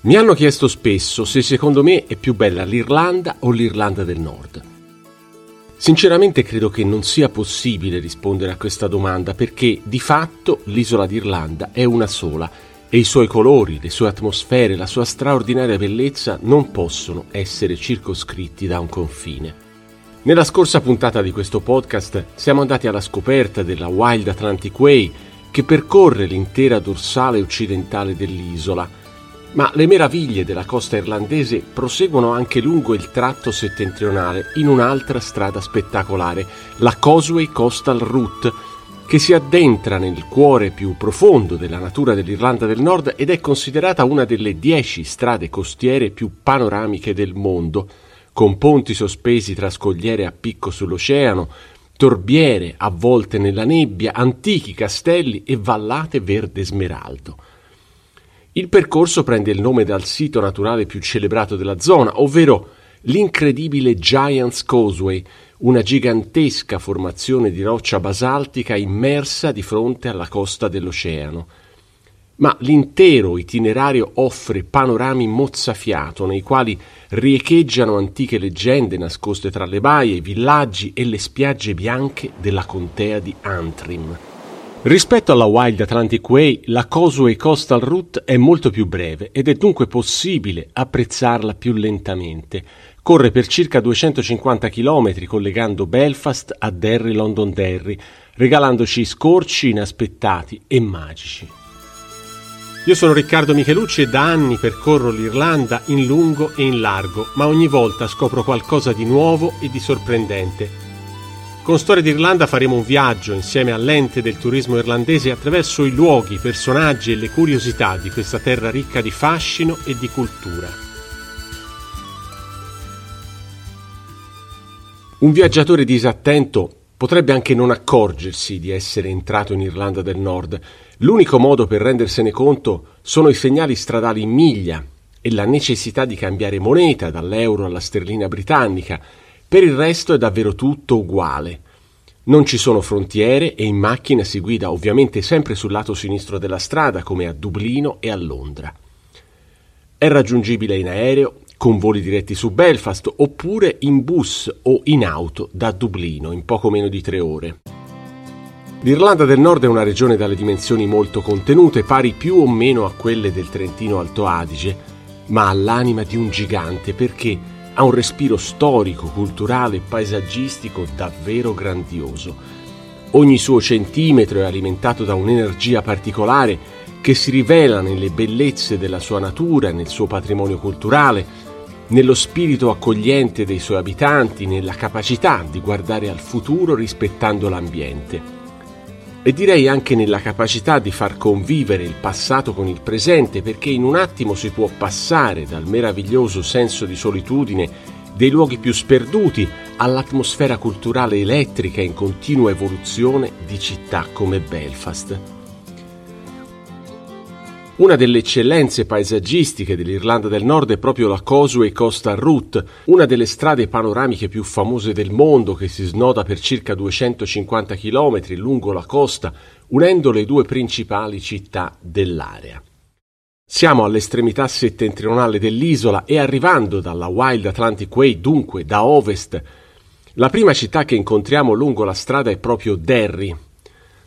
Mi hanno chiesto spesso se secondo me è più bella l'Irlanda o l'Irlanda del Nord. Sinceramente credo che non sia possibile rispondere a questa domanda perché di fatto l'isola d'Irlanda è una sola e i suoi colori, le sue atmosfere, la sua straordinaria bellezza non possono essere circoscritti da un confine. Nella scorsa puntata di questo podcast siamo andati alla scoperta della Wild Atlantic Way che percorre l'intera dorsale occidentale dell'isola ma le meraviglie della costa irlandese proseguono anche lungo il tratto settentrionale in un'altra strada spettacolare, la Causeway Coastal Route, che si addentra nel cuore più profondo della natura dell'Irlanda del Nord ed è considerata una delle dieci strade costiere più panoramiche del mondo, con ponti sospesi tra scogliere a picco sull'oceano, torbiere avvolte nella nebbia, antichi castelli e vallate verde smeraldo. Il percorso prende il nome dal sito naturale più celebrato della zona, ovvero l'incredibile Giant's Causeway, una gigantesca formazione di roccia basaltica immersa di fronte alla costa dell'oceano. Ma l'intero itinerario offre panorami mozzafiato nei quali riecheggiano antiche leggende nascoste tra le baie, i villaggi e le spiagge bianche della contea di Antrim. Rispetto alla Wild Atlantic Way, la Causeway Coastal Route è molto più breve ed è dunque possibile apprezzarla più lentamente. Corre per circa 250 km collegando Belfast a Derry Londonderry, regalandoci scorci inaspettati e magici. Io sono Riccardo Michelucci e da anni percorro l'Irlanda in lungo e in largo, ma ogni volta scopro qualcosa di nuovo e di sorprendente con Storia d'Irlanda faremo un viaggio insieme all'ente del turismo irlandese attraverso i luoghi, i personaggi e le curiosità di questa terra ricca di fascino e di cultura. Un viaggiatore disattento potrebbe anche non accorgersi di essere entrato in Irlanda del Nord. L'unico modo per rendersene conto sono i segnali stradali in miglia e la necessità di cambiare moneta dall'euro alla sterlina britannica per il resto è davvero tutto uguale. Non ci sono frontiere e in macchina si guida ovviamente sempre sul lato sinistro della strada come a Dublino e a Londra. È raggiungibile in aereo, con voli diretti su Belfast oppure in bus o in auto da Dublino in poco meno di tre ore. L'Irlanda del Nord è una regione dalle dimensioni molto contenute, pari più o meno a quelle del Trentino Alto Adige, ma ha l'anima di un gigante perché ha un respiro storico, culturale e paesaggistico davvero grandioso. Ogni suo centimetro è alimentato da un'energia particolare che si rivela nelle bellezze della sua natura, nel suo patrimonio culturale, nello spirito accogliente dei suoi abitanti, nella capacità di guardare al futuro rispettando l'ambiente e direi anche nella capacità di far convivere il passato con il presente, perché in un attimo si può passare dal meraviglioso senso di solitudine dei luoghi più sperduti all'atmosfera culturale elettrica in continua evoluzione di città come Belfast. Una delle eccellenze paesaggistiche dell'Irlanda del Nord è proprio la Causeway Coastal Route, una delle strade panoramiche più famose del mondo che si snoda per circa 250 km lungo la costa, unendo le due principali città dell'area. Siamo all'estremità settentrionale dell'isola e arrivando dalla Wild Atlantic Way, dunque da ovest, la prima città che incontriamo lungo la strada è proprio Derry,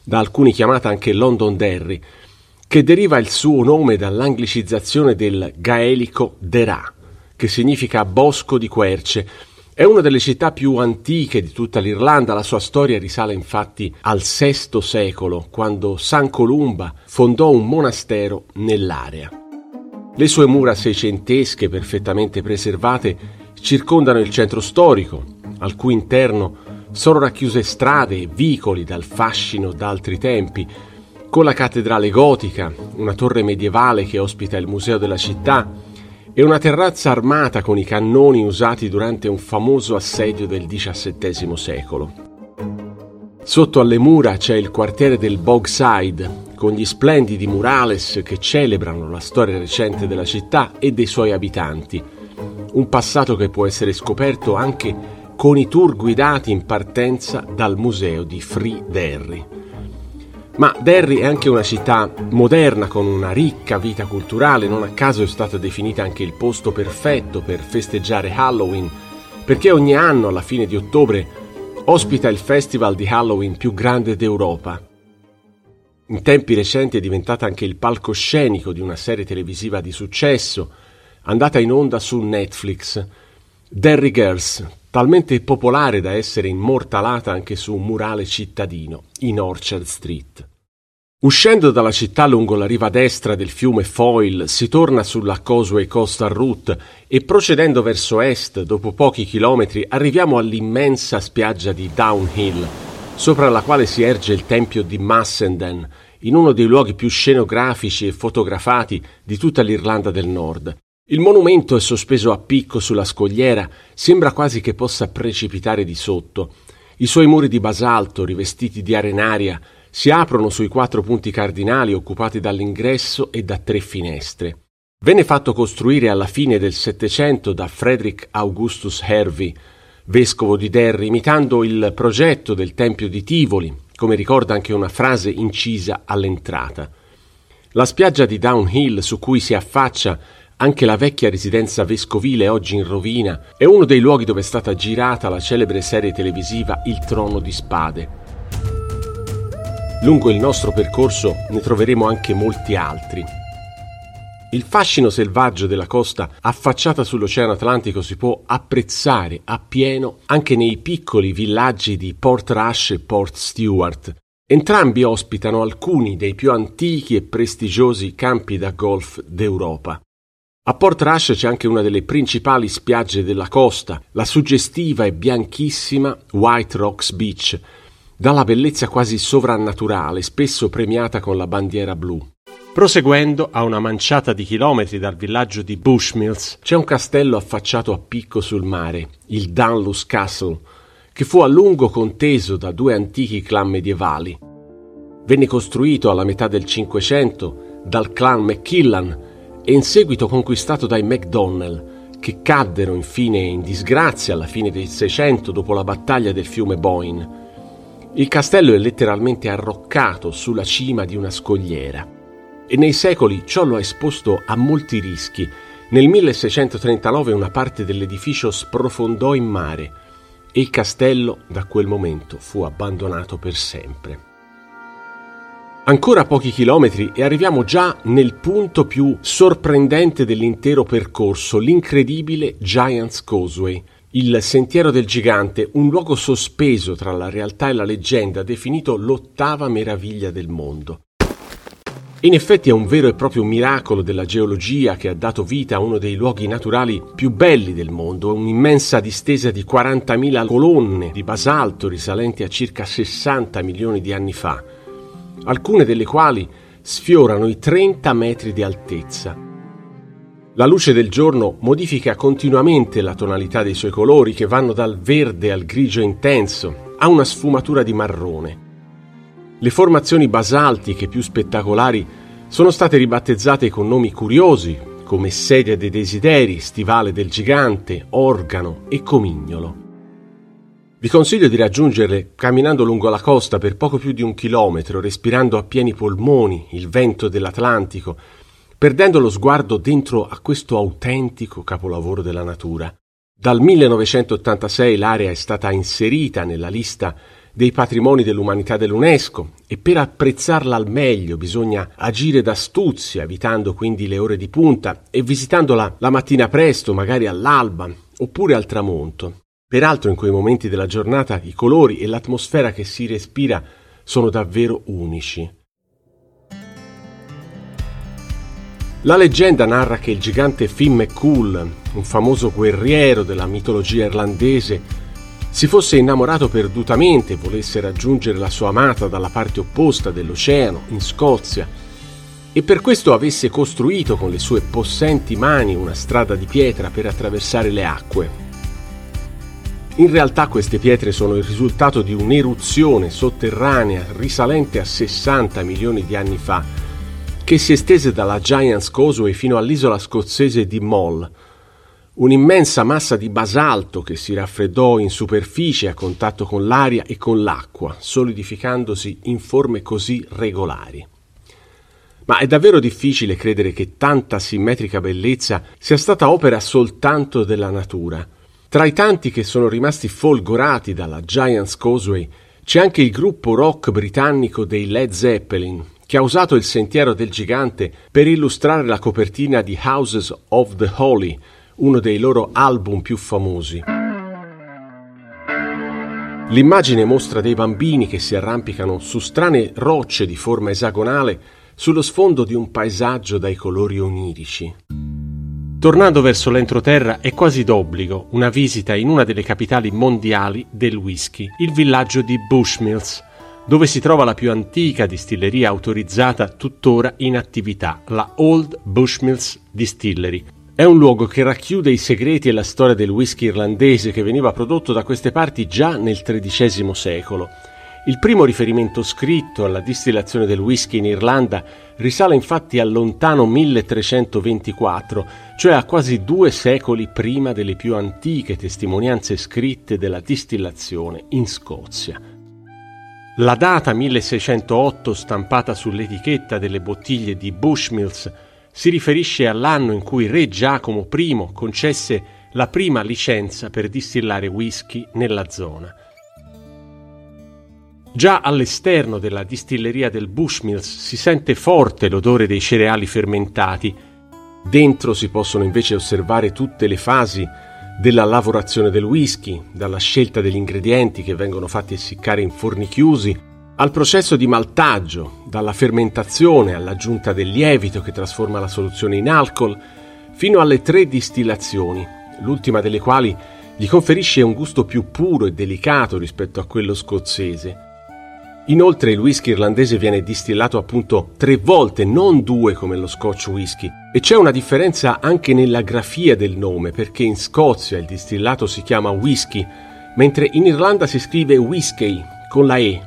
da alcuni chiamata anche Londonderry, che deriva il suo nome dall'anglicizzazione del gaelico Derà, che significa bosco di querce. È una delle città più antiche di tutta l'Irlanda, la sua storia risale infatti al VI secolo, quando San Columba fondò un monastero nell'area. Le sue mura seicentesche, perfettamente preservate, circondano il centro storico, al cui interno sono racchiuse strade e vicoli dal fascino d'altri tempi, con la cattedrale gotica, una torre medievale che ospita il museo della città e una terrazza armata con i cannoni usati durante un famoso assedio del XVII secolo. Sotto alle mura c'è il quartiere del Bogside, con gli splendidi murales che celebrano la storia recente della città e dei suoi abitanti, un passato che può essere scoperto anche con i tour guidati in partenza dal museo di Free Derry. Ma Derry è anche una città moderna con una ricca vita culturale, non a caso è stata definita anche il posto perfetto per festeggiare Halloween, perché ogni anno alla fine di ottobre ospita il festival di Halloween più grande d'Europa. In tempi recenti è diventata anche il palcoscenico di una serie televisiva di successo, andata in onda su Netflix, Derry Girls, talmente popolare da essere immortalata anche su un murale cittadino in Orchard Street. Uscendo dalla città lungo la riva destra del fiume Foyle si torna sulla Causeway Coastal Route e procedendo verso est, dopo pochi chilometri, arriviamo all'immensa spiaggia di Downhill, sopra la quale si erge il tempio di Massenden, in uno dei luoghi più scenografici e fotografati di tutta l'Irlanda del Nord. Il monumento è sospeso a picco sulla scogliera, sembra quasi che possa precipitare di sotto. I suoi muri di basalto, rivestiti di arenaria, si aprono sui quattro punti cardinali occupati dall'ingresso e da tre finestre. Venne fatto costruire alla fine del Settecento da Frederick Augustus Hervey, vescovo di Derry, imitando il progetto del Tempio di Tivoli, come ricorda anche una frase incisa all'entrata. La spiaggia di Downhill su cui si affaccia anche la vecchia residenza vescovile oggi in rovina è uno dei luoghi dove è stata girata la celebre serie televisiva Il trono di spade. Lungo il nostro percorso ne troveremo anche molti altri. Il fascino selvaggio della costa affacciata sull'Oceano Atlantico si può apprezzare appieno anche nei piccoli villaggi di Port Rush e Port Stewart. Entrambi ospitano alcuni dei più antichi e prestigiosi campi da golf d'Europa. A Port Rush c'è anche una delle principali spiagge della costa, la suggestiva e bianchissima White Rocks Beach, dalla bellezza quasi sovrannaturale, spesso premiata con la bandiera blu. Proseguendo a una manciata di chilometri dal villaggio di Bushmills c'è un castello affacciato a picco sul mare, il Dunluce Castle, che fu a lungo conteso da due antichi clan medievali. Venne costruito alla metà del Cinquecento dal clan McKillan e in seguito conquistato dai MacDonnell, che caddero infine in disgrazia alla fine del Seicento dopo la battaglia del fiume Boyne. Il castello è letteralmente arroccato sulla cima di una scogliera e nei secoli ciò lo ha esposto a molti rischi. Nel 1639 una parte dell'edificio sprofondò in mare e il castello da quel momento fu abbandonato per sempre. Ancora pochi chilometri e arriviamo già nel punto più sorprendente dell'intero percorso, l'incredibile Giant's Causeway, il sentiero del gigante, un luogo sospeso tra la realtà e la leggenda, definito l'ottava meraviglia del mondo. In effetti è un vero e proprio miracolo della geologia che ha dato vita a uno dei luoghi naturali più belli del mondo, un'immensa distesa di 40.000 colonne di basalto risalenti a circa 60 milioni di anni fa alcune delle quali sfiorano i 30 metri di altezza. La luce del giorno modifica continuamente la tonalità dei suoi colori che vanno dal verde al grigio intenso a una sfumatura di marrone. Le formazioni basaltiche più spettacolari sono state ribattezzate con nomi curiosi come sedia dei desideri, stivale del gigante, organo e comignolo. Vi consiglio di raggiungerle camminando lungo la costa per poco più di un chilometro, respirando a pieni polmoni il vento dell'Atlantico, perdendo lo sguardo dentro a questo autentico capolavoro della natura. Dal 1986 l'area è stata inserita nella lista dei patrimoni dell'umanità dell'UNESCO e per apprezzarla al meglio bisogna agire d'astuzia, evitando quindi le ore di punta e visitandola la mattina presto, magari all'alba oppure al tramonto. Peraltro in quei momenti della giornata i colori e l'atmosfera che si respira sono davvero unici. La leggenda narra che il gigante Finn McCool, un famoso guerriero della mitologia irlandese, si fosse innamorato perdutamente e volesse raggiungere la sua amata dalla parte opposta dell'oceano, in Scozia, e per questo avesse costruito con le sue possenti mani una strada di pietra per attraversare le acque. In realtà queste pietre sono il risultato di un'eruzione sotterranea risalente a 60 milioni di anni fa, che si estese dalla Giant's Causeway fino all'isola scozzese di Moll, un'immensa massa di basalto che si raffreddò in superficie a contatto con l'aria e con l'acqua, solidificandosi in forme così regolari. Ma è davvero difficile credere che tanta simmetrica bellezza sia stata opera soltanto della natura. Tra i tanti che sono rimasti folgorati dalla Giant's Causeway c'è anche il gruppo rock britannico dei Led Zeppelin, che ha usato il sentiero del gigante per illustrare la copertina di Houses of the Holy, uno dei loro album più famosi. L'immagine mostra dei bambini che si arrampicano su strane rocce di forma esagonale sullo sfondo di un paesaggio dai colori onirici. Tornando verso l'entroterra è quasi d'obbligo una visita in una delle capitali mondiali del whisky, il villaggio di Bushmills, dove si trova la più antica distilleria autorizzata tuttora in attività, la Old Bushmills Distillery, è un luogo che racchiude i segreti e la storia del whisky irlandese che veniva prodotto da queste parti già nel XIII secolo. Il primo riferimento scritto alla distillazione del whisky in Irlanda risale infatti al lontano 1324, cioè a quasi due secoli prima delle più antiche testimonianze scritte della distillazione in Scozia. La data 1608 stampata sull'etichetta delle bottiglie di Bushmills si riferisce all'anno in cui re Giacomo I concesse la prima licenza per distillare whisky nella zona. Già all'esterno della distilleria del Bushmills si sente forte l'odore dei cereali fermentati. Dentro si possono invece osservare tutte le fasi della lavorazione del whisky, dalla scelta degli ingredienti che vengono fatti essiccare in forni chiusi, al processo di maltaggio, dalla fermentazione all'aggiunta del lievito che trasforma la soluzione in alcol, fino alle tre distillazioni, l'ultima delle quali gli conferisce un gusto più puro e delicato rispetto a quello scozzese. Inoltre il whisky irlandese viene distillato appunto tre volte, non due come lo scotch whisky, e c'è una differenza anche nella grafia del nome, perché in Scozia il distillato si chiama whisky, mentre in Irlanda si scrive whisky con la E.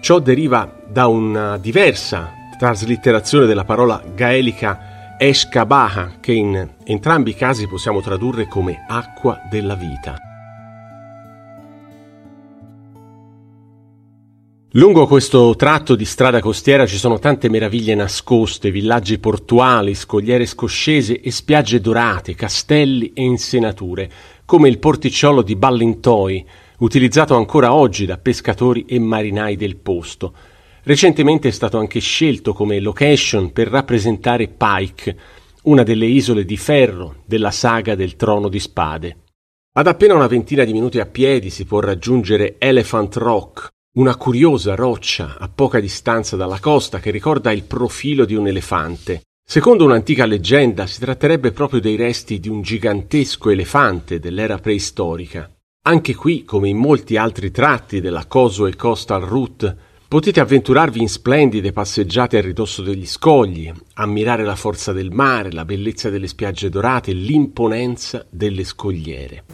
Ciò deriva da una diversa traslitterazione della parola gaelica Eshkabaha, che in entrambi i casi possiamo tradurre come acqua della vita. Lungo questo tratto di strada costiera ci sono tante meraviglie nascoste, villaggi portuali, scogliere scoscese e spiagge dorate, castelli e insenature, come il porticciolo di Ballintoy, utilizzato ancora oggi da pescatori e marinai del posto. Recentemente è stato anche scelto come location per rappresentare Pike, una delle isole di ferro della saga del Trono di Spade. Ad appena una ventina di minuti a piedi si può raggiungere Elephant Rock, una curiosa roccia a poca distanza dalla costa che ricorda il profilo di un elefante. Secondo un'antica leggenda si tratterebbe proprio dei resti di un gigantesco elefante dell'era preistorica. Anche qui, come in molti altri tratti della Coso e Coastal Route, potete avventurarvi in splendide passeggiate a ridosso degli scogli, ammirare la forza del mare, la bellezza delle spiagge dorate l'imponenza delle scogliere.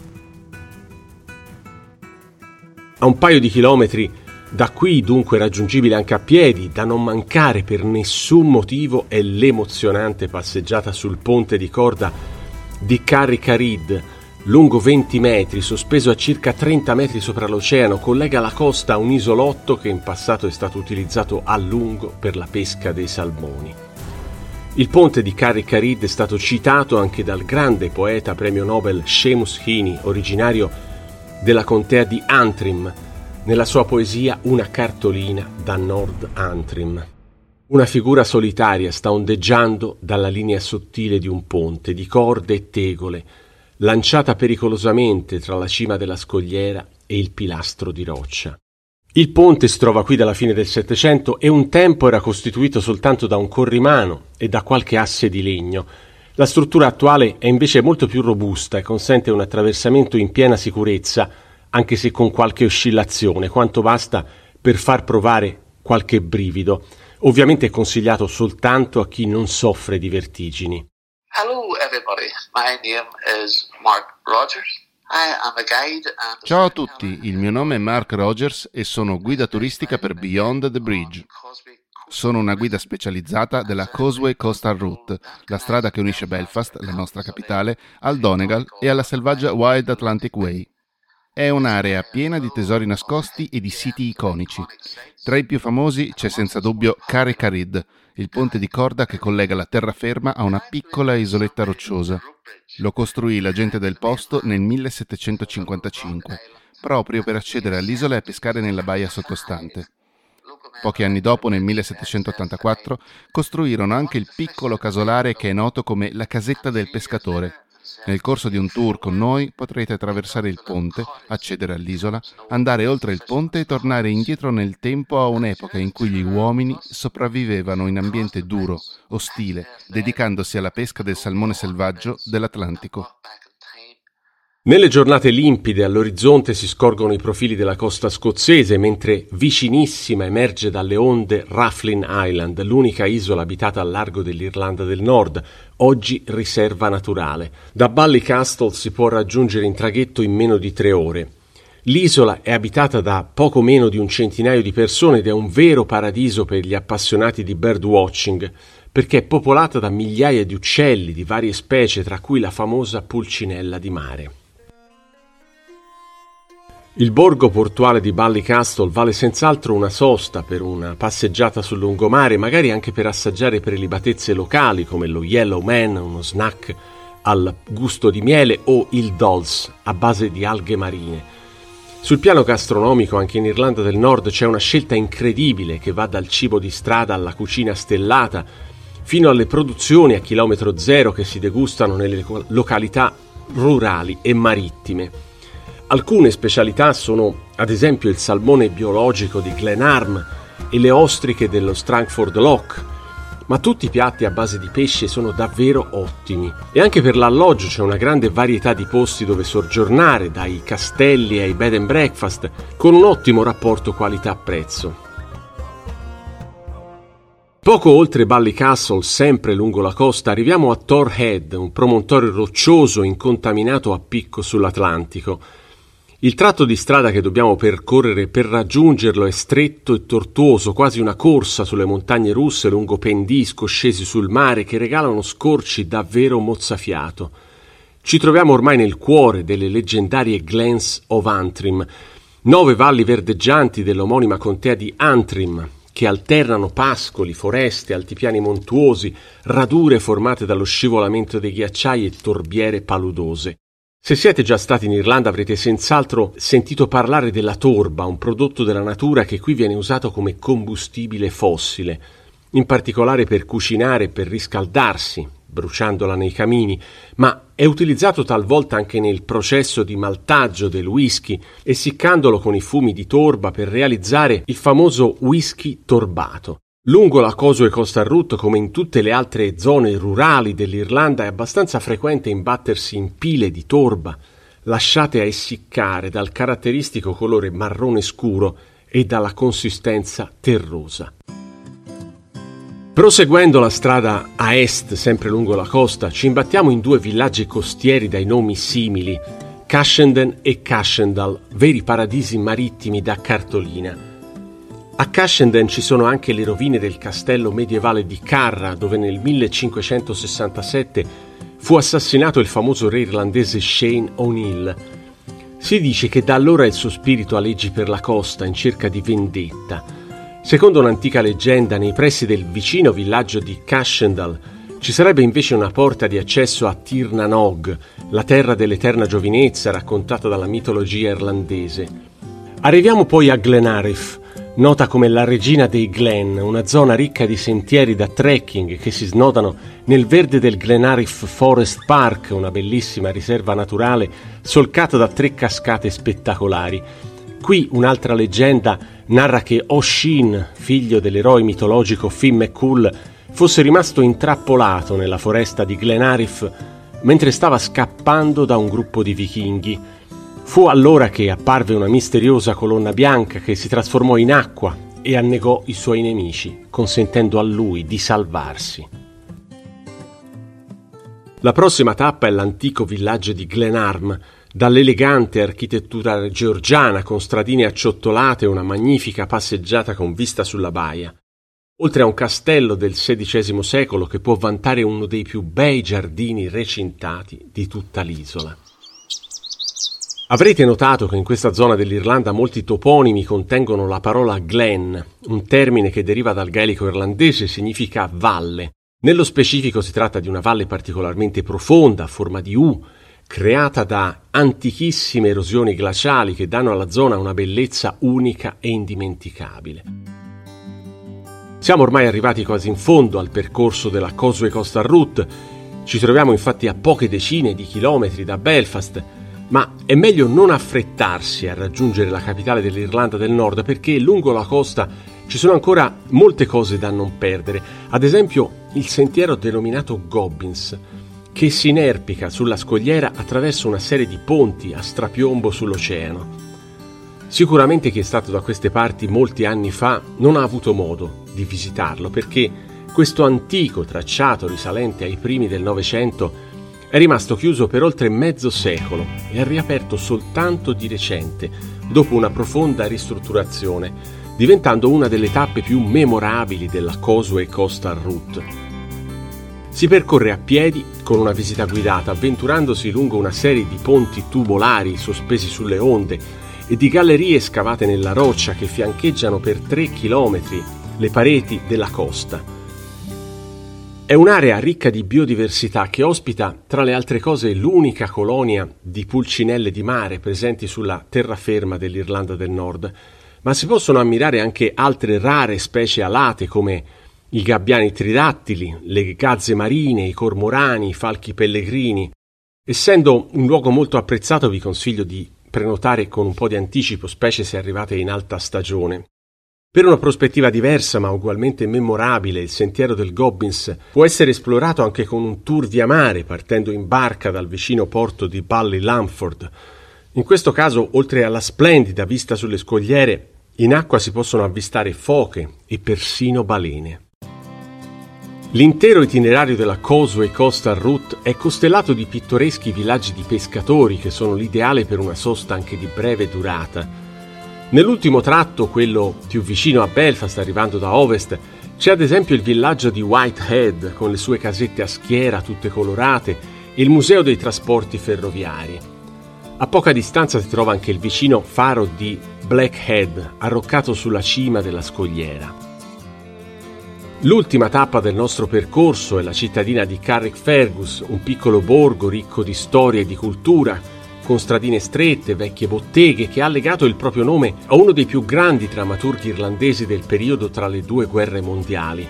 A un paio di chilometri da qui, dunque raggiungibile anche a piedi, da non mancare per nessun motivo, è l'emozionante passeggiata sul ponte di corda di Carricarid, lungo 20 metri, sospeso a circa 30 metri sopra l'oceano, collega la costa a un isolotto che in passato è stato utilizzato a lungo per la pesca dei salmoni. Il ponte di Carrick-Carid è stato citato anche dal grande poeta premio Nobel Seamus Heaney, originario della contea di Antrim, nella sua poesia Una cartolina da Nord Antrim. Una figura solitaria sta ondeggiando dalla linea sottile di un ponte di corde e tegole, lanciata pericolosamente tra la cima della scogliera e il pilastro di roccia. Il ponte si trova qui dalla fine del Settecento e un tempo era costituito soltanto da un corrimano e da qualche asse di legno. La struttura attuale è invece molto più robusta e consente un attraversamento in piena sicurezza, anche se con qualche oscillazione, quanto basta per far provare qualche brivido. Ovviamente è consigliato soltanto a chi non soffre di vertigini. Hello, everybody. My name is Mark Rogers. Ciao a tutti, il mio nome è Mark Rogers e sono guida turistica per Beyond the Bridge. Sono una guida specializzata della Causeway Coastal Route, la strada che unisce Belfast, la nostra capitale, al Donegal e alla selvaggia Wild Atlantic Way. È un'area piena di tesori nascosti e di siti iconici. Tra i più famosi c'è senza dubbio Care Carid, il ponte di corda che collega la terraferma a una piccola isoletta rocciosa. Lo costruì la gente del posto nel 1755, proprio per accedere all'isola e pescare nella baia sottostante. Pochi anni dopo, nel 1784, costruirono anche il piccolo casolare che è noto come la casetta del pescatore, nel corso di un tour con noi potrete attraversare il ponte, accedere all'isola, andare oltre il ponte e tornare indietro nel tempo a un'epoca in cui gli uomini sopravvivevano in ambiente duro, ostile, dedicandosi alla pesca del salmone selvaggio dell'Atlantico. Nelle giornate limpide all'orizzonte si scorgono i profili della costa scozzese, mentre vicinissima emerge dalle onde Rafflin Island, l'unica isola abitata al largo dell'Irlanda del Nord, oggi riserva naturale. Da Ballycastle si può raggiungere in traghetto in meno di tre ore. L'isola è abitata da poco meno di un centinaio di persone ed è un vero paradiso per gli appassionati di birdwatching, perché è popolata da migliaia di uccelli di varie specie, tra cui la famosa pulcinella di mare. Il borgo portuale di Ballycastle vale senz'altro una sosta per una passeggiata sul lungomare, magari anche per assaggiare prelibatezze locali come lo Yellow Man, uno snack al gusto di miele, o il Dolls, a base di alghe marine. Sul piano gastronomico, anche in Irlanda del Nord, c'è una scelta incredibile che va dal cibo di strada alla cucina stellata, fino alle produzioni a chilometro zero che si degustano nelle località rurali e marittime. Alcune specialità sono ad esempio il salmone biologico di Glenarm e le ostriche dello Strangford Loch, ma tutti i piatti a base di pesce sono davvero ottimi. E anche per l'alloggio c'è una grande varietà di posti dove soggiornare, dai castelli ai bed and breakfast, con un ottimo rapporto qualità-prezzo. Poco oltre Ballycastle, sempre lungo la costa, arriviamo a Tor Head, un promontorio roccioso incontaminato a picco sull'Atlantico. Il tratto di strada che dobbiamo percorrere per raggiungerlo è stretto e tortuoso, quasi una corsa sulle montagne russe lungo pendii scoscesi sul mare che regalano scorci davvero mozzafiato. Ci troviamo ormai nel cuore delle leggendarie Glens of Antrim, nove valli verdeggianti dell'omonima contea di Antrim, che alternano pascoli, foreste, altipiani montuosi, radure formate dallo scivolamento dei ghiacciai e torbiere paludose. Se siete già stati in Irlanda avrete senz'altro sentito parlare della torba, un prodotto della natura che qui viene usato come combustibile fossile, in particolare per cucinare e per riscaldarsi, bruciandola nei camini, ma è utilizzato talvolta anche nel processo di maltaggio del whisky, essiccandolo con i fumi di torba per realizzare il famoso whisky torbato. Lungo la Causeway Coastal Route, come in tutte le altre zone rurali dell'Irlanda, è abbastanza frequente imbattersi in pile di torba, lasciate a essiccare dal caratteristico colore marrone scuro e dalla consistenza terrosa. Proseguendo la strada a est, sempre lungo la costa, ci imbattiamo in due villaggi costieri dai nomi simili, Cashenden e Cashendal, veri paradisi marittimi da cartolina. A Cashenden ci sono anche le rovine del castello medievale di Carra, dove nel 1567 fu assassinato il famoso re irlandese Shane O'Neill. Si dice che da allora il suo spirito aleggi per la costa in cerca di vendetta. Secondo un'antica leggenda, nei pressi del vicino villaggio di Cashendal ci sarebbe invece una porta di accesso a Tirnanog, la terra dell'eterna giovinezza raccontata dalla mitologia irlandese. Arriviamo poi a Glenarif, nota come la regina dei Glen, una zona ricca di sentieri da trekking che si snodano nel verde del Glenarif Forest Park, una bellissima riserva naturale solcata da tre cascate spettacolari. Qui un'altra leggenda narra che Oshin, figlio dell'eroe mitologico Finn McCool, fosse rimasto intrappolato nella foresta di Glenarif mentre stava scappando da un gruppo di vichinghi Fu allora che apparve una misteriosa colonna bianca che si trasformò in acqua e annegò i suoi nemici, consentendo a lui di salvarsi. La prossima tappa è l'antico villaggio di Glenarm, dall'elegante architettura georgiana con stradine acciottolate e una magnifica passeggiata con vista sulla baia. oltre a un castello del XVI secolo che può vantare uno dei più bei giardini recintati di tutta l'isola. Avrete notato che in questa zona dell'Irlanda molti toponimi contengono la parola glen, un termine che deriva dal gaelico irlandese e significa valle. Nello specifico si tratta di una valle particolarmente profonda, a forma di U, creata da antichissime erosioni glaciali che danno alla zona una bellezza unica e indimenticabile. Siamo ormai arrivati quasi in fondo al percorso della Causeway Coastal Route, ci troviamo infatti a poche decine di chilometri da Belfast, ma è meglio non affrettarsi a raggiungere la capitale dell'Irlanda del Nord perché lungo la costa ci sono ancora molte cose da non perdere, ad esempio il sentiero denominato Gobbins, che si inerpica sulla scogliera attraverso una serie di ponti a strapiombo sull'oceano. Sicuramente chi è stato da queste parti molti anni fa non ha avuto modo di visitarlo perché questo antico tracciato risalente ai primi del Novecento è rimasto chiuso per oltre mezzo secolo e ha riaperto soltanto di recente, dopo una profonda ristrutturazione, diventando una delle tappe più memorabili della Causeway Coastal Route. Si percorre a piedi con una visita guidata, avventurandosi lungo una serie di ponti tubolari sospesi sulle onde e di gallerie scavate nella roccia che fiancheggiano per tre chilometri le pareti della costa è un'area ricca di biodiversità che ospita, tra le altre cose, l'unica colonia di pulcinelle di mare presenti sulla terraferma dell'Irlanda del Nord, ma si possono ammirare anche altre rare specie alate come i gabbiani tridattili, le gazze marine, i cormorani, i falchi pellegrini. Essendo un luogo molto apprezzato vi consiglio di prenotare con un po' di anticipo, specie se arrivate in alta stagione. Per una prospettiva diversa ma ugualmente memorabile, il sentiero del Gobbins può essere esplorato anche con un tour via mare partendo in barca dal vicino porto di Ballylamford. In questo caso, oltre alla splendida vista sulle scogliere, in acqua si possono avvistare foche e persino balene. L'intero itinerario della Causeway Coastal Route è costellato di pittoreschi villaggi di pescatori che sono l'ideale per una sosta anche di breve durata Nell'ultimo tratto, quello più vicino a Belfast, arrivando da ovest, c'è ad esempio il villaggio di Whitehead con le sue casette a schiera tutte colorate e il museo dei trasporti ferroviari. A poca distanza si trova anche il vicino faro di Blackhead, arroccato sulla cima della scogliera. L'ultima tappa del nostro percorso è la cittadina di Carrickfergus, un piccolo borgo ricco di storia e di cultura con stradine strette, vecchie botteghe, che ha legato il proprio nome a uno dei più grandi drammaturghi irlandesi del periodo tra le due guerre mondiali.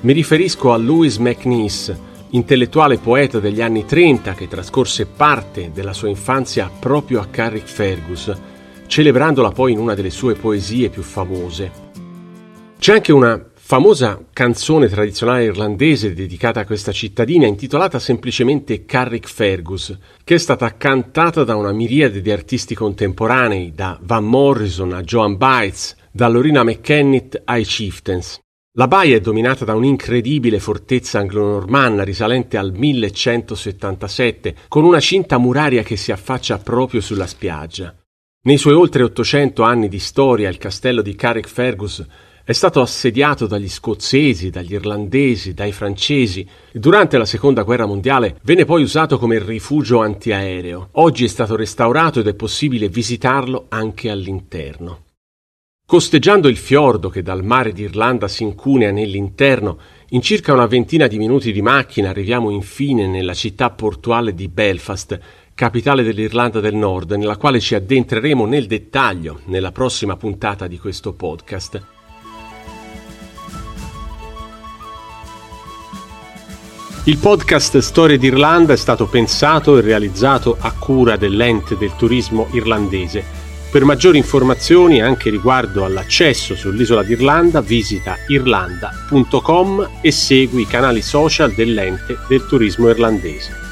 Mi riferisco a Louis MacNeice, intellettuale poeta degli anni 30 che trascorse parte della sua infanzia proprio a Carrickfergus, celebrandola poi in una delle sue poesie più famose. C'è anche una famosa canzone tradizionale irlandese dedicata a questa cittadina intitolata semplicemente Carrickfergus, che è stata cantata da una miriade di artisti contemporanei, da Van Morrison a Joan Baez, da Lorina McKennitt ai Chieftains. La baia è dominata da un'incredibile fortezza anglo-normanna risalente al 1177, con una cinta muraria che si affaccia proprio sulla spiaggia. Nei suoi oltre 800 anni di storia il castello di Carrickfergus è stato assediato dagli scozzesi, dagli irlandesi, dai francesi durante la seconda guerra mondiale venne poi usato come rifugio antiaereo. Oggi è stato restaurato ed è possibile visitarlo anche all'interno. Costeggiando il fiordo che dal mare d'Irlanda si incunea nell'interno, in circa una ventina di minuti di macchina arriviamo infine nella città portuale di Belfast, capitale dell'Irlanda del Nord, nella quale ci addentreremo nel dettaglio nella prossima puntata di questo podcast. Il podcast Storie d'Irlanda è stato pensato e realizzato a cura dell'ente del turismo irlandese. Per maggiori informazioni anche riguardo all'accesso sull'isola d'Irlanda visita irlanda.com e segui i canali social dell'ente del turismo irlandese.